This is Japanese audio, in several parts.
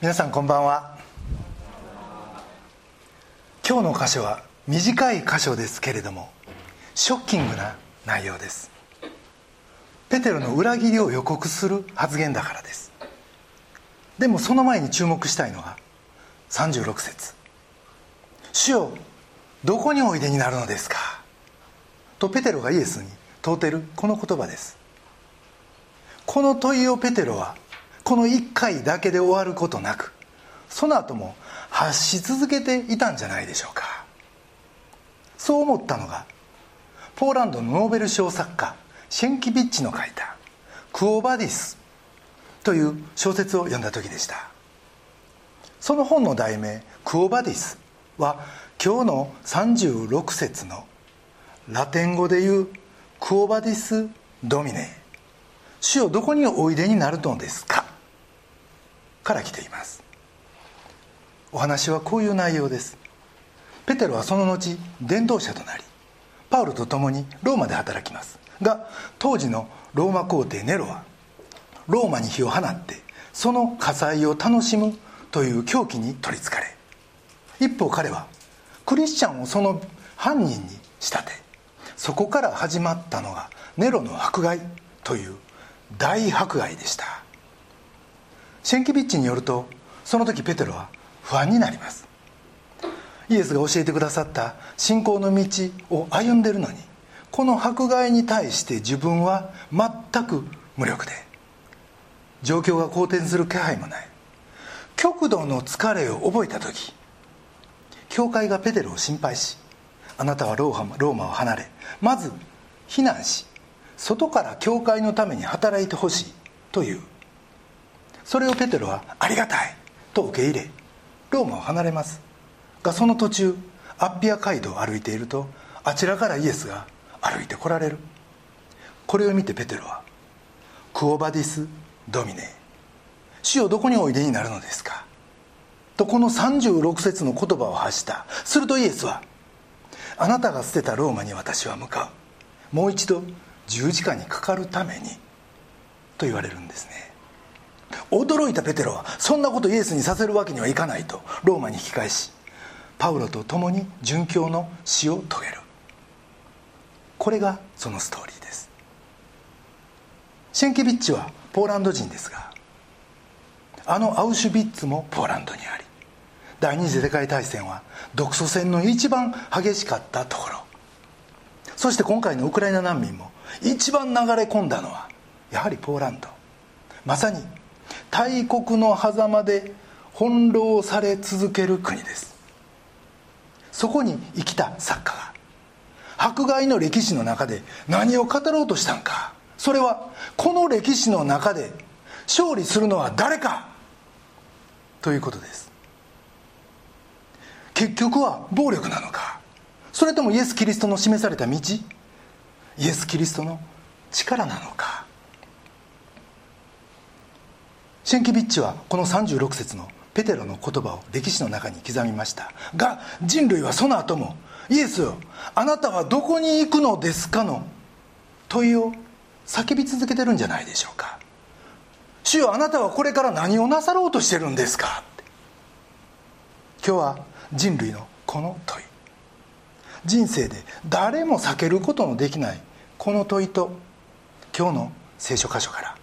皆さんこんばんは。今日の箇所は短い箇所ですけれどもショッキングな内容です。ペテロの裏切りを予告する発言だからです。でもその前に注目したいのは36節。主よどこにおいでになるのですか?」とペテロがイエスに問うてるこの言葉です。この問いをペテロはこの1回だけで終わることなくその後も発し続けていたんじゃないでしょうか。そう思ったのがポーランドのノーベル賞作家シェンキビッチの書いた「クオ・バディス」という小説を読んだ時でした。その本の題名「クオ・バディス」は今日の36節のラテン語で言う「クオ・バディス・ドミネ」「主よどこにおいでになるのですか?」から来ています。お話はこういう内容です。ペテロはその後伝道者となりパウロと共にローマで働きます。が当時のローマ皇帝ネロはローマに火を放ってその火災を楽しむという狂気に取りつかれ一方彼はクリスチャンをその犯人に仕立てそこから始まったのがネロの迫害という大迫害でした。シェンキビッチによるとその時ペテロは不安になります。イエスが教えてくださった信仰の道を歩んでるのにこの迫害に対して自分は全く無力で状況が好転する気配もない。極度の疲れを覚えた時教会がペテロを心配しあなたはローマを離れまず避難し外から教会のために働いてほしいというそれをペテロはありがたいと受け入れローマを離れます。がその途中アッピア街道を歩いているとあちらからイエスが歩いてこられる。これを見てペテロは「クオバディス・ドミネ主をどこにおいでになるのですか?」とこの36節の言葉を発した。するとイエスは「あなたが捨てたローマに私は向かう。もう一度十字架にかかるために」と言われるんですね。驚いたペテロはそんなことイエスにさせるわけにはいかないとローマに引き返しパウロと共に殉教の死を遂げる。これがそのストーリーです。シェンケビッチはポーランド人ですがあのアウシュビッツもポーランドにあり第二次世界大戦は独ソ戦の一番激しかったところ。そして今回のウクライナ難民も一番流れ込んだのはやはりポーランド。まさに大国の狭間で翻弄され続ける国です。そこに生きた作家が迫害の歴史の中で何を語ろうとしたんか。それはこの歴史の中で勝利するのは誰か。ということです。結局は暴力なのか。それともイエス・キリストの示された道。イエス・キリストの力なのか。シェンキビッチはこの36節のペテロの言葉を歴史の中に刻みました。が人類はその後もイエスよあなたはどこに行くのですかの問いを叫び続けてるんじゃないでしょうか。主よあなたはこれから何をなさろうとしてるんですか？今日は人類のこの問い。人生で誰も避けることのできないこの問いと今日の聖書箇所から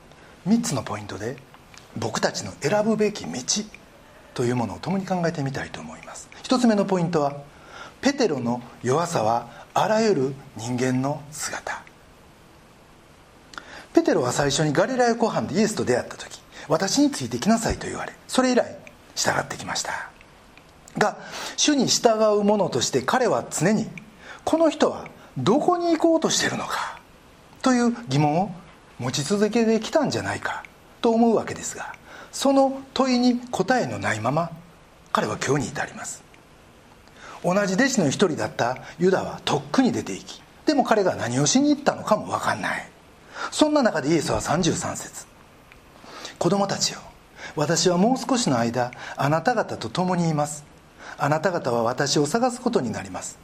3つのポイントで僕たちの選ぶべき道というものを共に考えてみたいと思います。一つ目のポイントはペテロの弱さはあらゆる人間の姿。ペテロは最初にガリラヤ湖畔でイエスと出会った時私についてきなさいと言われそれ以来従ってきました。が主に従う者として彼は常にこの人はどこに行こうとしてるのかという疑問を持ち続けてきたんじゃないか。と思うわけですがその問いに答えのないまま彼は今日に至ります。同じ弟子の一人だったユダはとっくに出ていきでも彼が何をしに行ったのかも分かんない。そんな中でイエスは33節子供たちよ私はもう少しの間あなた方と共にいます。あなた方は私を探すことになります。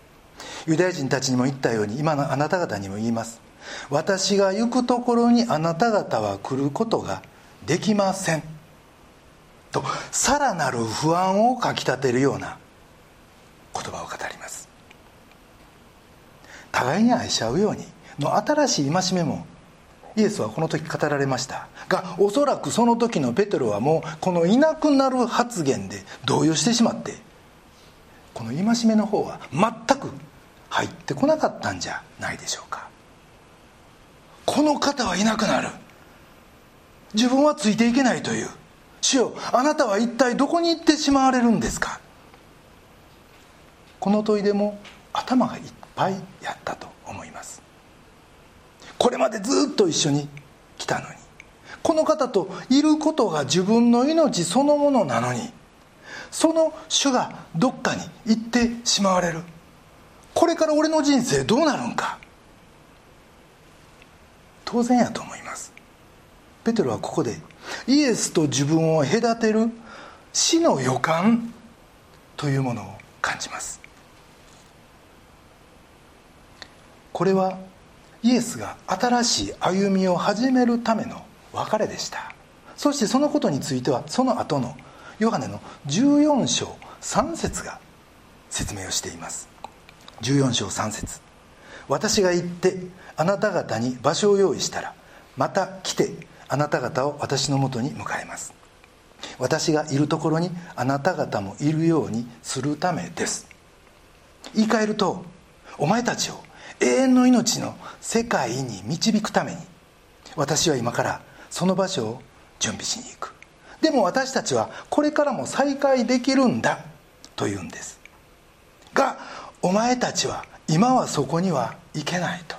ユダヤ人たちにも言ったように今のあなた方にも言います。私が行くところにあなた方は来ることができません。とさらなる不安をかきたてるような言葉を語ります。互いに愛し合うようにの新しい戒めもイエスはこの時語られました。がおそらくその時のペテロはもうこのいなくなる発言で動揺してしまってこの戒めの方は全く入ってこなかったんじゃないでしょうか。この方はいなくなる。自分はついていけないという。主よあなたは一体どこに行ってしまわれるんですか？この問いでも頭がいっぱいやったと思います。これまでずっと一緒に来たのに。この方といることが自分の命そのものなのに。その主がどっかに行ってしまわれる。これから俺の人生どうなるんか。当然やと思います。ペテロはここでイエスと自分を隔てる死の予感というものを感じます。これはイエスが新しい歩みを始めるための別れでした。そしてそのことについてはその後のヨハネの14章3節が説明をしています。14章3節。私が行ってあなた方に場所を用意したらまた来てあなた方を私のもとに迎えます。私がいるところにあなた方もいるようにするためです。言い換えるとお前たちを永遠の命の世界に導くために私は今からその場所を準備しに行く。でも私たちはこれからも再会できるんだというんです。がお前たちは今はそこには行けないと。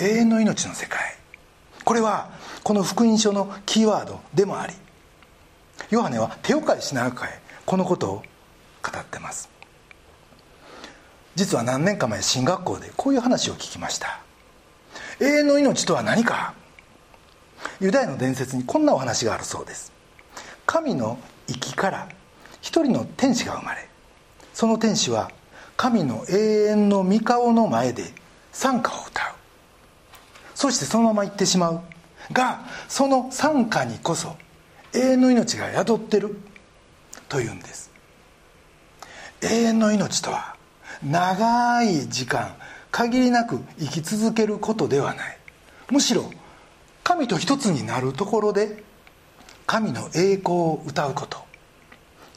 永遠の命の世界。これはこの福音書のキーワードでもありヨハネは手を変え品を変えこのことを語ってます。実は何年か前進学校でこういう話を聞きました。永遠の命とは何か？ユダヤの伝説にこんなお話があるそうです。神の息から一人の天使が生まれその天使は神の永遠の御顔の前で賛歌を歌うそしてそのまま行ってしまう。がその賛歌にこそ永遠の命が宿ってるというんです。永遠の命とは長い時間限りなく生き続けることではない。むしろ神と一つになるところで神の栄光を歌うこと。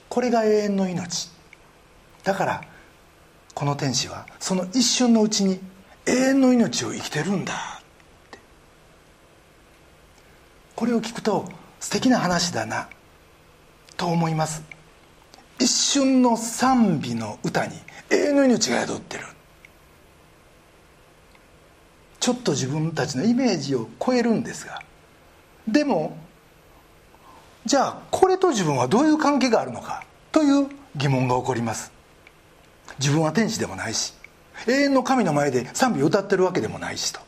これが永遠の命。だからこの天使はその一瞬のうちに永遠の命を生きてるんだってこれを聞くと素敵な話だなと思います。一瞬の賛美の歌に永遠の命が宿ってる。ちょっと自分たちのイメージを超えるんですがでもじゃあこれと自分はどういう関係があるのかという疑問が起こります。自分は天使でもないし永遠の神の前で賛美を歌ってるわけでもないしと。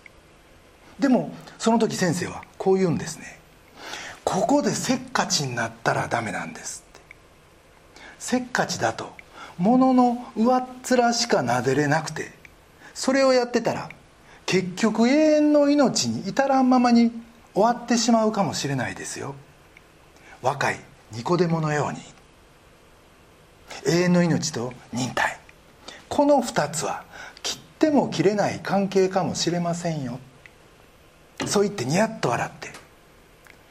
でもその時先生はこう言うんですね。ここでせっかちになったらダメなんですって。せっかちだと物の上っ面しかなでれなくてそれをやってたら結局永遠の命に至らんままに終わってしまうかもしれないですよ。若いニコデモのように。永遠の命と忍耐。この2つは切っても切れない関係かもしれませんよ。そう言ってニヤッと笑って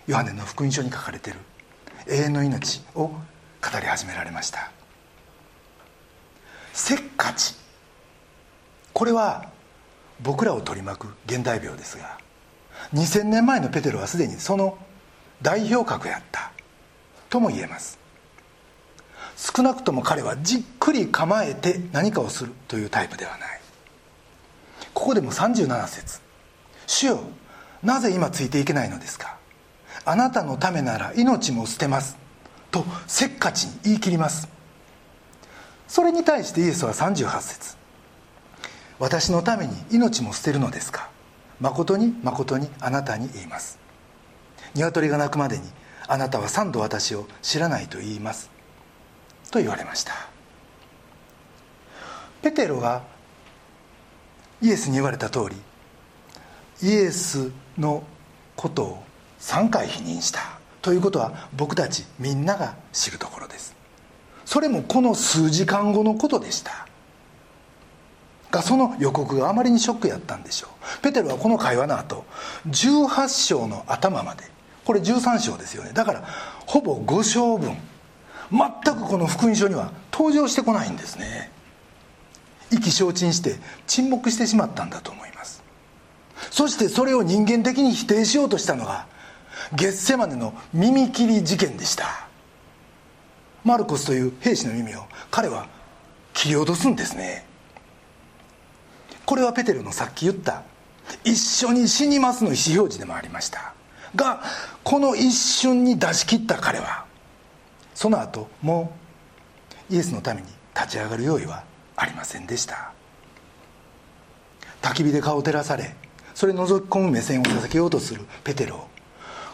ヨハネの福音書に書かれている永遠の命を語り始められました。せっかちこれは僕らを取り巻く現代病ですが2000年前のペテロはすでにその代表格やったとも言えます。少なくとも彼はじっくり構えて何かをするというタイプではない。ここでも37節。主よなぜ今ついていけないのですか？あなたのためなら命も捨てます」とせっかちに言い切ります。それに対してイエスは38節。私のために命も捨てるのですか？誠に誠にあなたに言います。鶏が鳴くまでにあなたは三度私を知らないと言います。と言われました。ペテロがイエスに言われた通りイエスのことを3回否認した。ということは僕たちみんなが知るところです。それもこの数時間後のことでした。がその予告があまりにショックやったんでしょう。ペテロはこの会話の後18章の頭までこれ13章ですよね。だからほぼ5章分全くこの福音書には登場してこないんですね。意気消沈して沈黙してしまったんだと思います。そしてそれを人間的に否定しようとしたのがゲッセマネの耳切り事件でした。マルコスという兵士の耳を彼は切り落とすんですね。これはペテロのさっき言った一緒に死にますの意思表示でもありました。がこの一瞬に出し切った彼はその後もイエスのために立ち上がる用意はありませんでした。焚き火で顔を照らされそれ覗き込む目線を避けようとするペテロ。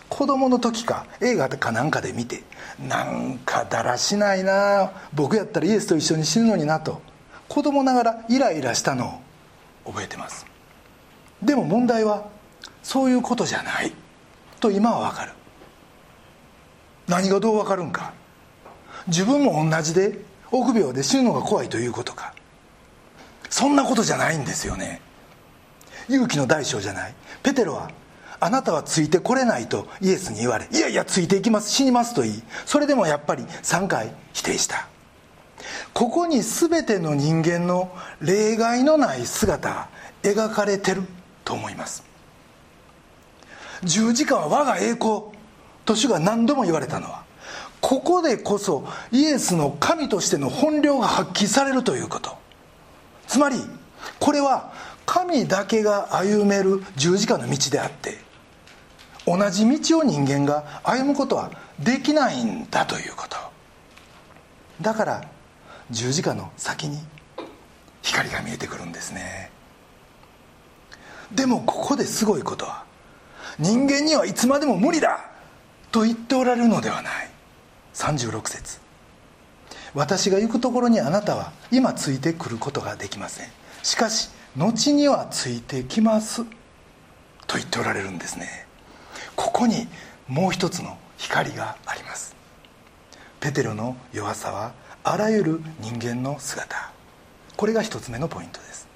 子供の時か映画かなんかで見てなんかだらしないな僕やったらイエスと一緒に死ぬのになと子供ながらイライラしたのを覚えてます。でも問題はそういうことじゃないと今は分かる。何がどう分かるんか。自分も同じで臆病で死ぬのが怖いということか。そんなことじゃないんですよね。勇気の大将じゃない？ペテロはあなたはついてこれないとイエスに言われいやいやついていきます死にますと言いそれでもやっぱり3回否定した。ここに全ての人間の例外のない姿描かれてると思います。十字架は我が栄光と主が何度も言われたのはここでこそイエスの神としての本領が発揮されるということ。つまりこれは神だけが歩める十字架の道であって同じ道を人間が歩むことはできないんだということ。だから十字架の先に光が見えてくるんですね。でもここですごいことは人間にはいつまでも無理だと言っておられるのではない。36節。私が行くところにあなたは今ついてくることができません。しかし後にはついてきます。と言っておられるんですね。ここにもう一つの光があります。ペテロの弱さはあらゆる人間の姿。これが一つ目のポイントです。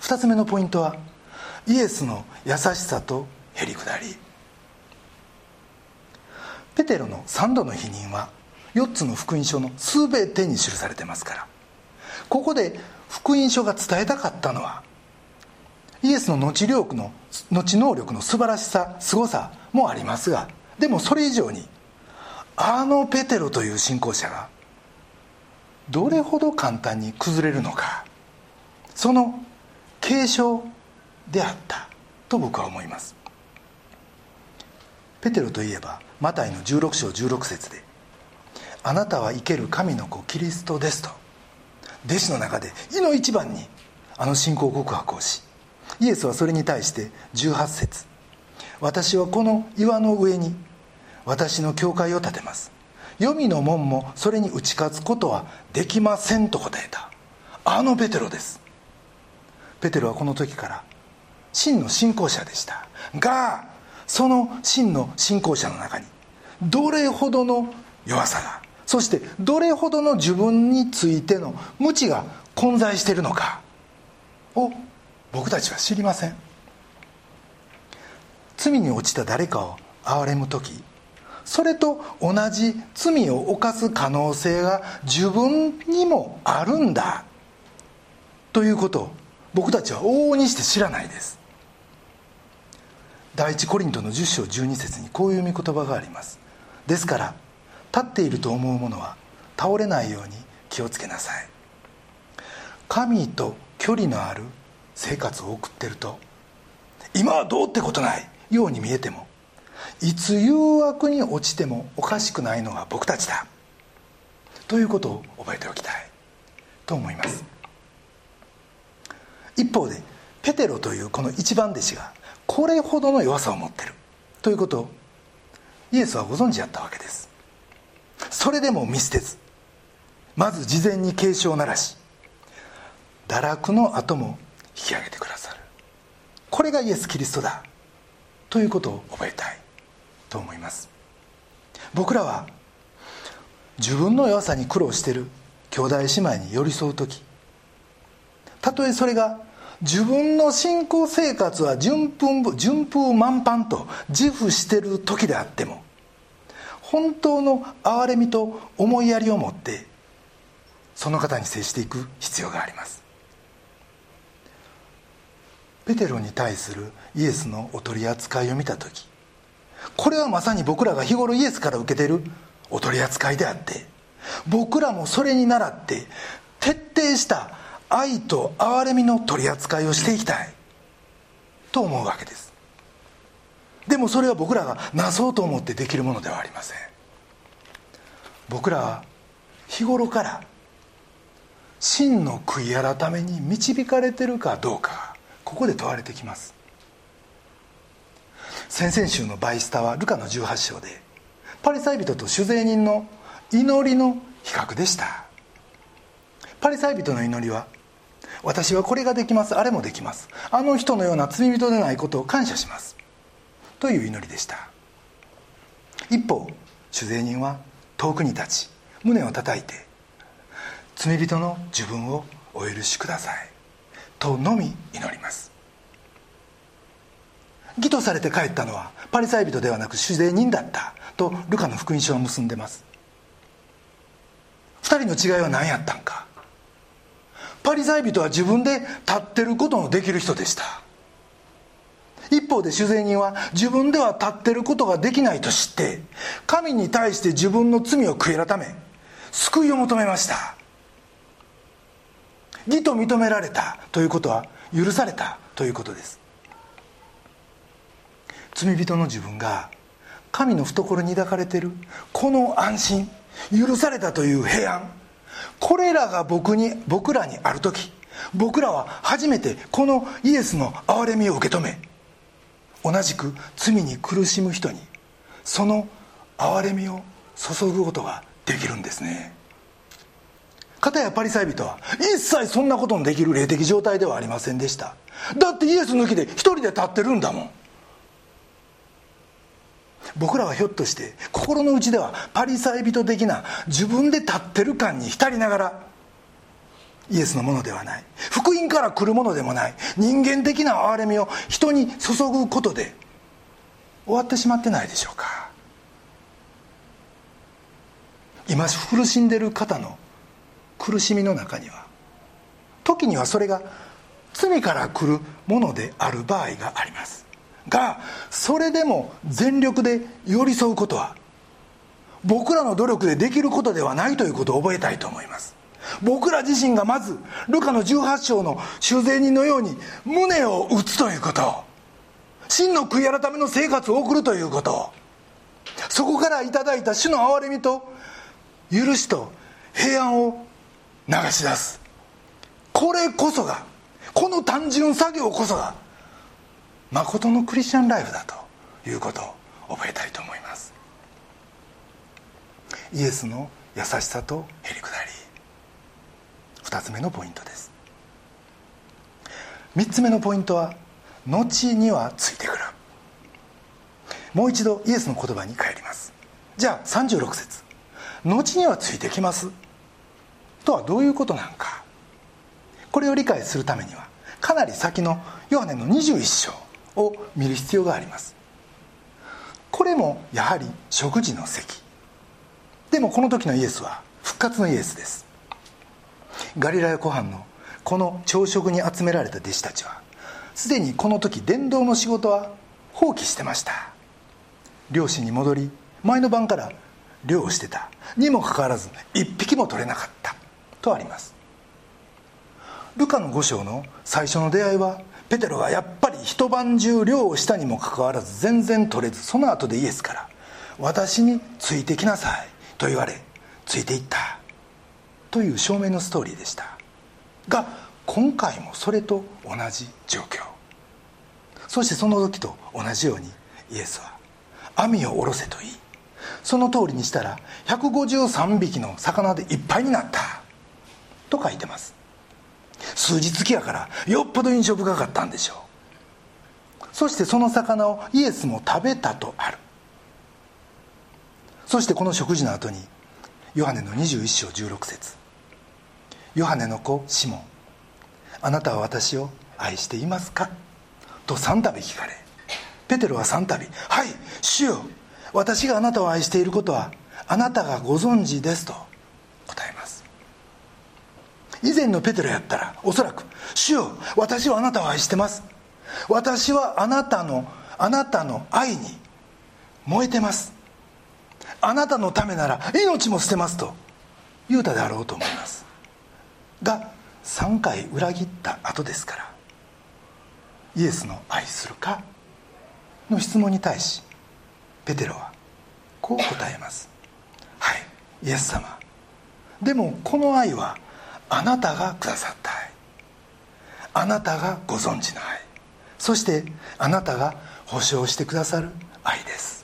二つ目のポイントはイエスの優しさとへりくだり。ペテロの3度の否認は4つの福音書の全てに記されてますから。ここで福音書が伝えたかったのはイエスの後力の後能力の素晴らしさ凄さもありますがでもそれ以上にあのペテロという信仰者がどれほど簡単に崩れるのかその継承であったと僕は思います。ペテロといえばマタイの16章16節で「あなたは生ける神の子キリストです」と弟子の中でいの一番にあの信仰告白をしイエスはそれに対して18節私はこの岩の上に私の教会を建てます。黄泉の門もそれに打ち勝つことはできませんと答えた。あのペテロです。ペテロはこの時から真の信仰者でした。がその真の信仰者の中にどれほどの弱さがそしてどれほどの自分についての無知が混在しているのかを僕たちは知りません。罪に落ちた誰かを憐れむ時それと同じ罪を犯す可能性が自分にもあるんだということを僕たちは往々にして知らないです。第一コリントの10章12節にこういう見言葉があります。ですから立っていると思う者は倒れないように気をつけなさい。神と距離のある生活を送ってると今はどうってことないように見えてもいつ誘惑に落ちてもおかしくないのは僕たちだ。ということを覚えておきたい。と思います。一方でペテロというこの一番弟子がこれほどの弱さを持ってる。ということをイエスはご存知やったわけです。それでも見捨てず。まず事前に警鐘を鳴らし堕落の後も引き上げてくださる。これがイエス・キリストだ。ということを覚えたいと思います。僕らは自分の弱さに苦労している。兄弟姉妹に寄り添う時。たとえそれが自分の信仰生活は順風順風満帆と自負している時であっても本当の憐れみと思いやりを持ってその方に接していく必要があります。ペテロに対するイエスのお取り扱いを見た時これはまさに僕らが日頃イエスから受けてるお取り扱いであって僕らもそれに倣って徹底した愛と憐れみの取り扱いをしていきたいと思うわけです。でもそれは僕らがなそうと思ってできるものではありません。僕らは日頃から真の悔い改めに導かれてるかどうかここで問われてきます。先々週のバイスタはルカの18章でパリサイ人と酒税人の祈りの比較でした。パリサイ人の祈りは私はこれができますあれもできます。あの人のような罪人でないことを感謝します。という祈りでした。一方酒税人は遠くに立ち胸を叩いて罪人の自分をお許しくださいとのみ祈ります。義とされて帰ったのはパリサイ人ではなく酒税人だったとルカの福音書を結んでます。2人の違いは何やったんか。パリサイ人は自分で立ってることのできる人でした。一方で酒税人は自分では立ってることができないと知って神に対して自分の罪を悔い改め救いを求めました。義と認められたということは許されたということです。罪人の自分が神の懐に抱かれているこの安心許されたという平安これらが僕に僕らにある時僕らは初めてこのイエスの憐れみを受け止め同じく罪に苦しむ人にその憐れみを注ぐことができるんですね。片やパリサイ人は一切そんなことのできる霊的状態ではありませんでした。だってイエス抜きで一人で立ってるんだもん。僕らはひょっとして心の内ではパリサイ人的な自分で立ってる感に浸りながらイエスのものではない。福音から来るものでもない。人間的な憐れみを人に注ぐことで終わってしまってないでしょうか。今苦しんでる方の苦しみの中には時にはそれが罪から来るものである場合があります。がそれでも全力で寄り添うことは僕らの努力でできることではないということを覚えたいと思います。僕ら自身がまずルカの18章の修税人のように胸を打つということ。真の悔い改めの生活を送るということ。そこからいただいた主の憐れみと許しと平安を流し出す。これこそがこの単純作業こそが誠のクリスチャンライフだということを覚えたいと思います。イエスの優しさとへりくだり。2つ目のポイントです。3つ目のポイントは後にはついてくる。もう一度イエスの言葉に帰ります。じゃあ36節。後にはついてきます。とはどういうことなのか。これを理解するためにはかなり先のヨハネの21章を見る必要があります。これもやはり食事の席。でもこの時のイエスは復活のイエスです。ガリラヤ湖畔のこの朝食に集められた弟子たちはすでにこの時伝道の仕事は放棄してました。漁師に戻り前の晩から漁をしてた。にもかかわらず一匹も取れなかった。とあります。ルカの5章の最初の出会いはペテロがやっぱり一晩中漁をしたにもかかわらず全然取れずその後でイエスから「私についてきなさい」と言われついていった。という証明のストーリーでした。が今回もそれと同じ状況。そしてその時と同じようにイエスは「網を下ろせ」と言いその通りにしたら153匹の魚でいっぱいになった。と書いてます。数日きやからよっぽど印象深かったんでしょう。そしてその魚をイエスも食べたとある。そしてこの食事の後にヨハネの21章16節。ヨハネの子シモン。あなたは私を愛していますか?」と3度聞かれペテロは3度「はい主よ私があなたを愛していることはあなたがご存知です」と答えます。以前のペテロやったらおそらく「主よ私はあなたを愛してます」「私はあなたのあなたの愛に燃えてます」「あなたのためなら命も捨てます」と言うたであろうと思います。が3回裏切った後ですからイエスの愛するかの質問に対しペテロはこう答えます。はいイエス様。でもこの愛はあなたがくださった愛。あなたがご存知の愛。そしてあなたが保証してくださる愛です。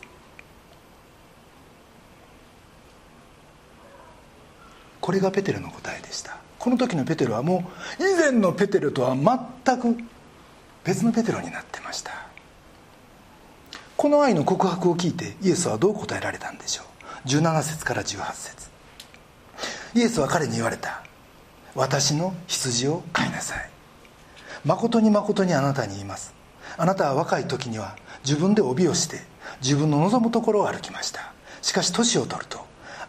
これがペテロの答えでした。この時のペテロはもう以前のペテロとは全く別のペテロになってました。この愛の告白を聞いてイエスはどう答えられたんでしょう？17節から18節。イエスは彼に言われた。私の羊を飼いなさい。誠に誠にあなたに言います。あなたは若い時には自分で帯をして自分の望むところを歩きました。しかし年を取ると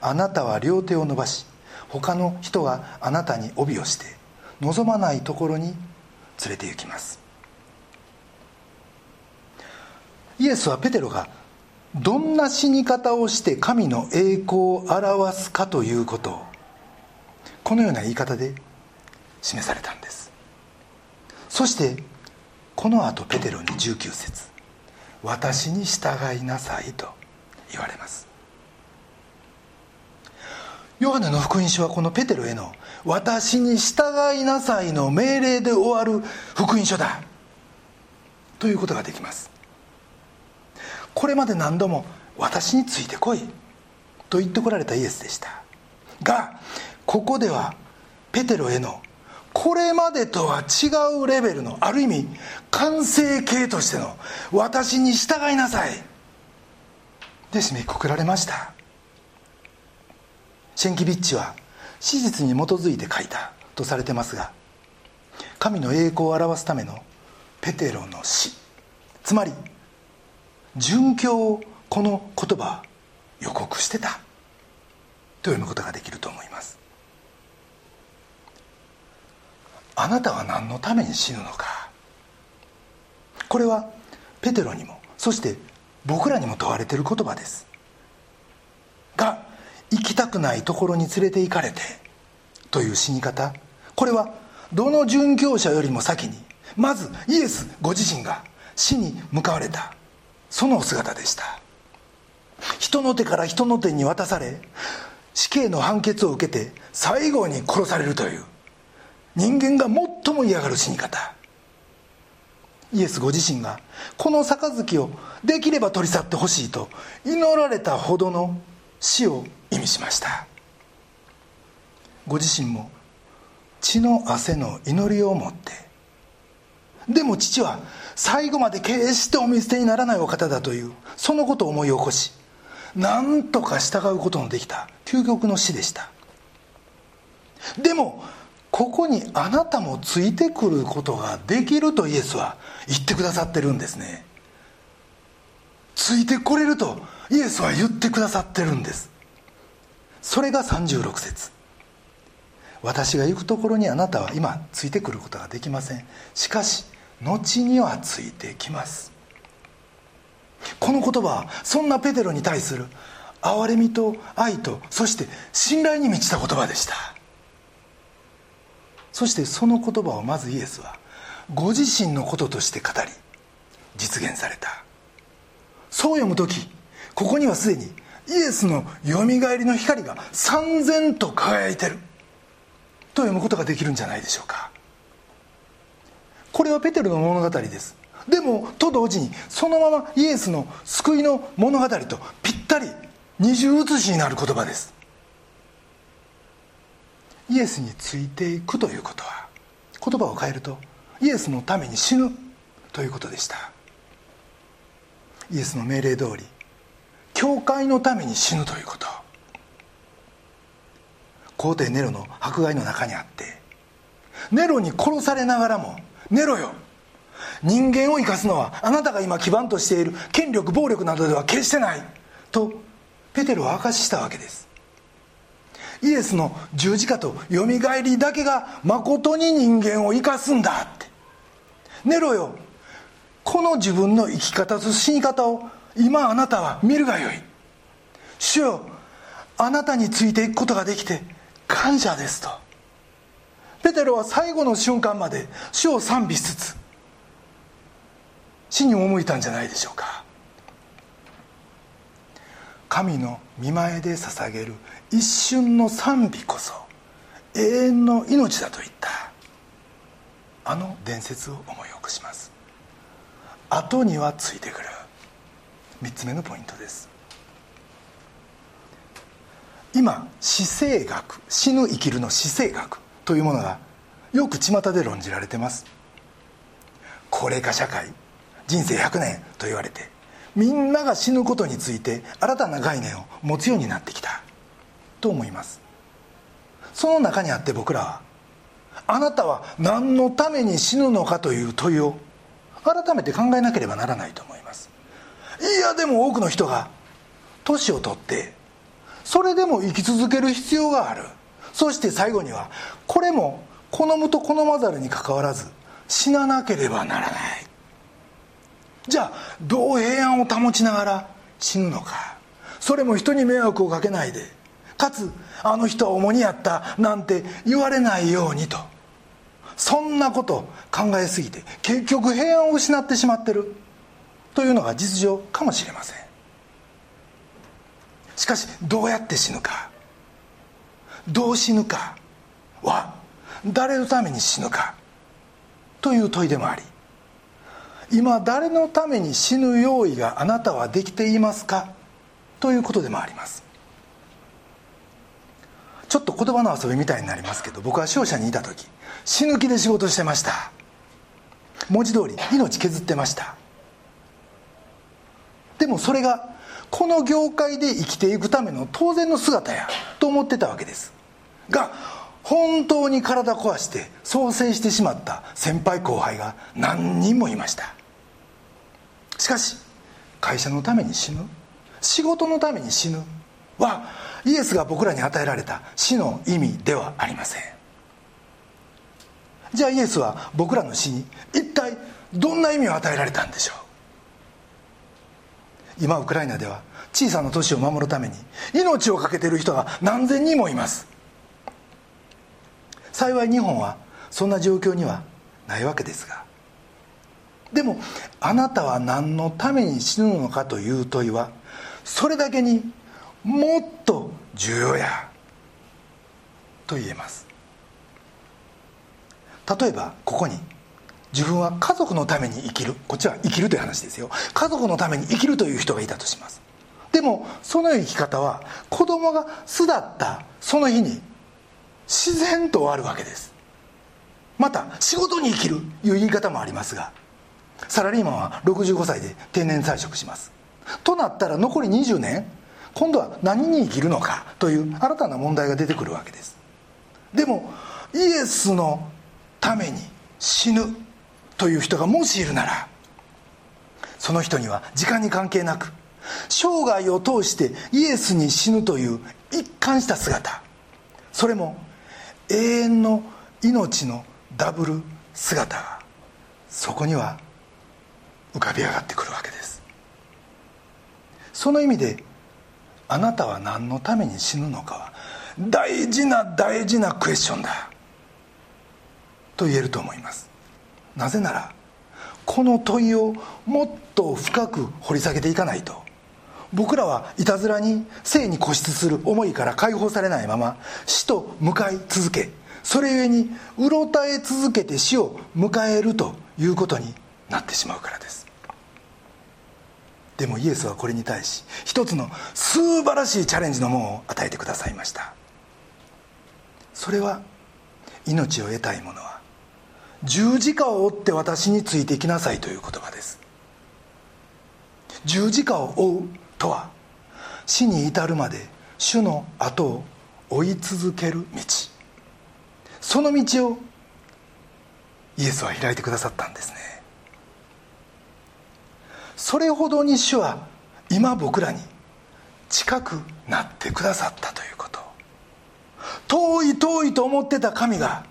あなたは両手を伸ばし他の人があなたに帯をして望まないところに連れて行きます。イエスはペテロがどんな死に方をして神の栄光を表すかということをこのような言い方で示されたんです。そしてこのあとペテロに19節私に従いなさい」と言われます。ヨハネの福音書はこのペテロへの「私に従いなさい」の命令で終わる福音書だ。ということができます。これまで何度も「私についてこい」と言ってこられたイエスでした。がここではペテロへのこれまでとは違うレベルのある意味完成形としての「私に従いなさい」で締めくくられました。シェンキビッチは史実に基づいて書いたとされてますが神の栄光を表すためのペテロの死つまり殉教をこの言葉は予告してたと読むことができると思います。あなたは何のために死ぬのか？これはペテロにもそして僕らにも問われている言葉です。が行きたくないところに連れて行かれてという死に方。これはどの殉教者よりも先にまずイエスご自身が死に向かわれたそのお姿でした。人の手から人の手に渡され死刑の判決を受けて最後に殺されるという人間が最も嫌がる死に方。イエスご自身がこの杯をできれば取り去ってほしいと祈られたほどの死を意味しました。ご自身も血の汗の祈りを持って。でも父は最後まで決してお見捨てにならないお方だというそのことを思い起こし何とか従うことのできた究極の死でした。でもここにあなたもついてくることができるとイエスは言ってくださってるんですね。ついてこれるとイエスは言ってくださってるんです。それが36節。私が行くところにあなたは今ついてくることができません。しかし後にはついてきます。この言葉はそんなペテロに対する憐れみと愛とそして信頼に満ちた言葉でした。そしてその言葉をまずイエスはご自身のこととして語り実現された。そう読む時ここにはすでにイエスのよみがえりの光が三千と輝いてる。と読むことができるんじゃないでしょうか。これはペテロの物語です。でもと同時にそのままイエスの救いの物語とぴったり二重写しになる言葉です。イエスについていくということは言葉を変えるとイエスのために死ぬということでした。イエスの命令通り教会のために死ぬということ。皇帝ネロの迫害の中にあって。ネロに殺されながらもネロよ人間を生かすのはあなたが今基盤としている権力暴力などでは決してないとペテロは明かししたわけです。イエスの十字架とよみがえりだけがまことに人間を生かすんだって。ネロよこの自分の生き方と死に方を今あなたは見るがよい。主よあなたについていくことができて感謝ですと。ペテロは最後の瞬間まで主を賛美しつつ死に赴いたんじゃないでしょうか。神の見前で捧げる一瞬の賛美こそ永遠の命だと言った。あの伝説を思い起こします。後にはついてくる。3つ目のポイントです。今死生学死ぬ生きるの死生学というものがよく巷で論じられてます。高齢化社会人生100年と言われてみんなが死ぬことについて新たな概念を持つようになってきたと思います。その中にあって僕らはあなたは何のために死ぬのかという問いを改めて考えなければならないと思います。いやでも多くの人が年を取ってそれでも生き続ける必要がある。そして最後にはこれも好むと好まざるにかかわらず死ななければならない。じゃあどう平安を保ちながら死ぬのか。それも人に迷惑をかけないで。かつあの人は重荷やったなんて言われないようにと。そんなこと考えすぎて結局平安を失ってしまってる。というのが実情かもしれません。しかしどうやって死ぬかどう死ぬかは誰のために死ぬかという問いでもあり今誰のために死ぬ用意があなたはできていますかということでもあります。ちょっと言葉の遊びみたいになりますけど僕は商社にいた時死ぬ気で仕事してました。文字通り命削ってました。でもそれがこの業界で生きていくための当然の姿やと思ってたわけです。が本当に体壊して創生してしまった先輩後輩が何人もいました。しかし会社のために死ぬ。仕事のために死ぬ。はイエスが僕らに与えられた死の意味ではありません。じゃあイエスは僕らの死に一体どんな意味を与えられたんでしょう？今ウクライナでは小さな都市を守るために命を懸けている人が何千人もいます。幸い日本はそんな状況にはないわけですが。でもあなたは何のために死ぬのかという問いはそれだけにもっと重要やと言えます。例えばここに自分は家族のために生きる。こっちは生きるという話ですよ。家族のために生きるという人がいたとします。でもその生き方は子供が巣立ったその日に自然と終わるわけです。また仕事に生きるという言い方もありますがサラリーマンは65歳で定年退職します。となったら残り20年今度は何に生きるのかという新たな問題が出てくるわけです。でもイエスのために死ぬ。という人がもしいるならその人には時間に関係なく生涯を通してイエスに死ぬという一貫した姿それも永遠の命のダブル姿がそこには浮かび上がってくるわけです。その意味であなたは何のために死ぬのかは大事な大事なクエスチョンだと言えると思います。なぜならこの問いをもっと深く掘り下げていかないと僕らはいたずらに生に固執する思いから解放されないまま死と向かい続けそれゆえにうろたえ続けて死を迎えるということになってしまうからです。でもイエスはこれに対し一つの素晴らしいチャレンジの門を与えてくださいました。それは命を得たい者は十字架を追って私についてきなさいという言葉です。十字架を追うとは死に至るまで主の後を追い続ける道。その道をイエスは開いてくださったんですね。それほどに主は今僕らに近くなってくださったということ。遠い遠いと思ってた神が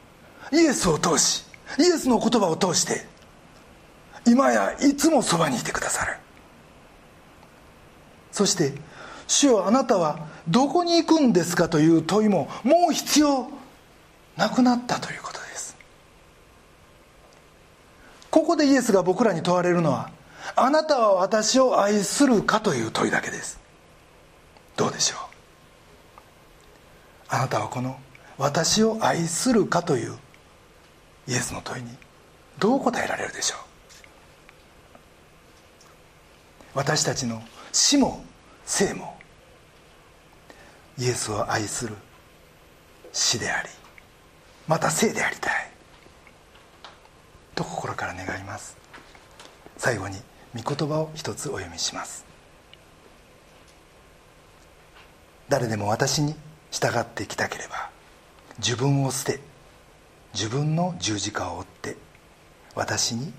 イエスを通しイエスの言葉を通して今やいつもそばにいてくださるそして「主よあなたはどこに行くんですか?」という問いももう必要なくなったということですここでイエスが僕らに問われるのは「あなたは私を愛するか?」という問いだけですどうでしょう？あなたはこの「私を愛するか?」というイエスの問いにどう答えられるでしょう？私たちの死も生もイエスを愛する死でありまた生でありたいと心から願います。最後に御言葉を一つお読みします。誰でも私に従ってきたければ自分を捨て自分の十字架を追って私に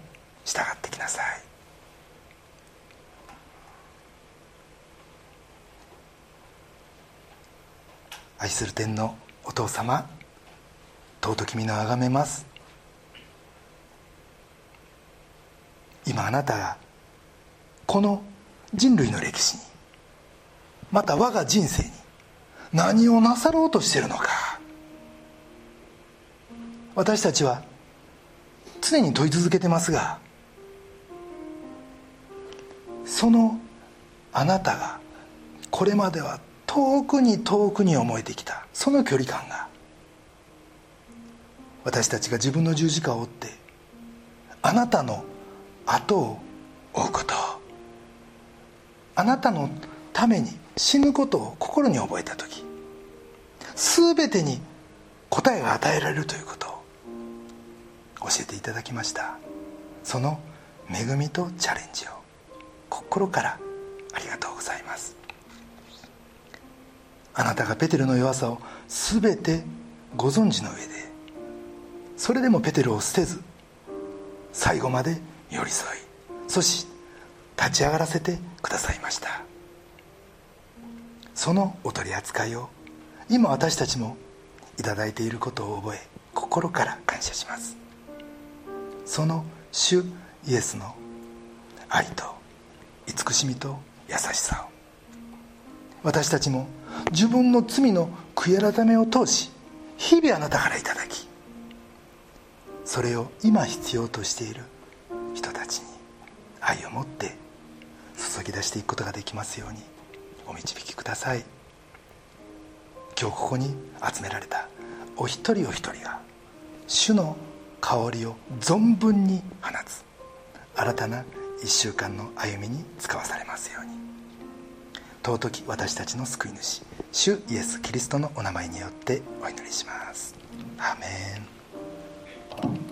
従ってきなさい。愛する天のお父様尊き皆をあがめます。今あなたがこの人類の歴史にまた我が人生に何をなさろうとしてるのか。私たちは常に問い続けてますがそのあなたがこれまでは遠くに遠くに思えてきたその距離感が私たちが自分の十字架を追ってあなたの後を追うこと。あなたのために死ぬことを心に覚えた時全てに答えが与えられるということ。教えていただきました。その恵みとチャレンジを心からありがとうございます。あなたがペテルの弱さを全てご存知の上でそれでもペテルを捨てず最後まで寄り添いそして立ち上がらせてくださいました。そのお取り扱いを今私たちもいただいていることを覚え心から感謝します。その主イエスの愛と慈しみと優しさを。私たちも自分の罪の悔い改めを通し日々あなたからいただきそれを今必要としている人たちに愛を持って注ぎ出していくことができますようにお導きください今日ここに集められたお一人お一人が主の香りを存分に放つ。新たな1週間の歩みに使わされますように。尊き私たちの救い主主イエス・キリストのお名前によってお祈りします。アメン。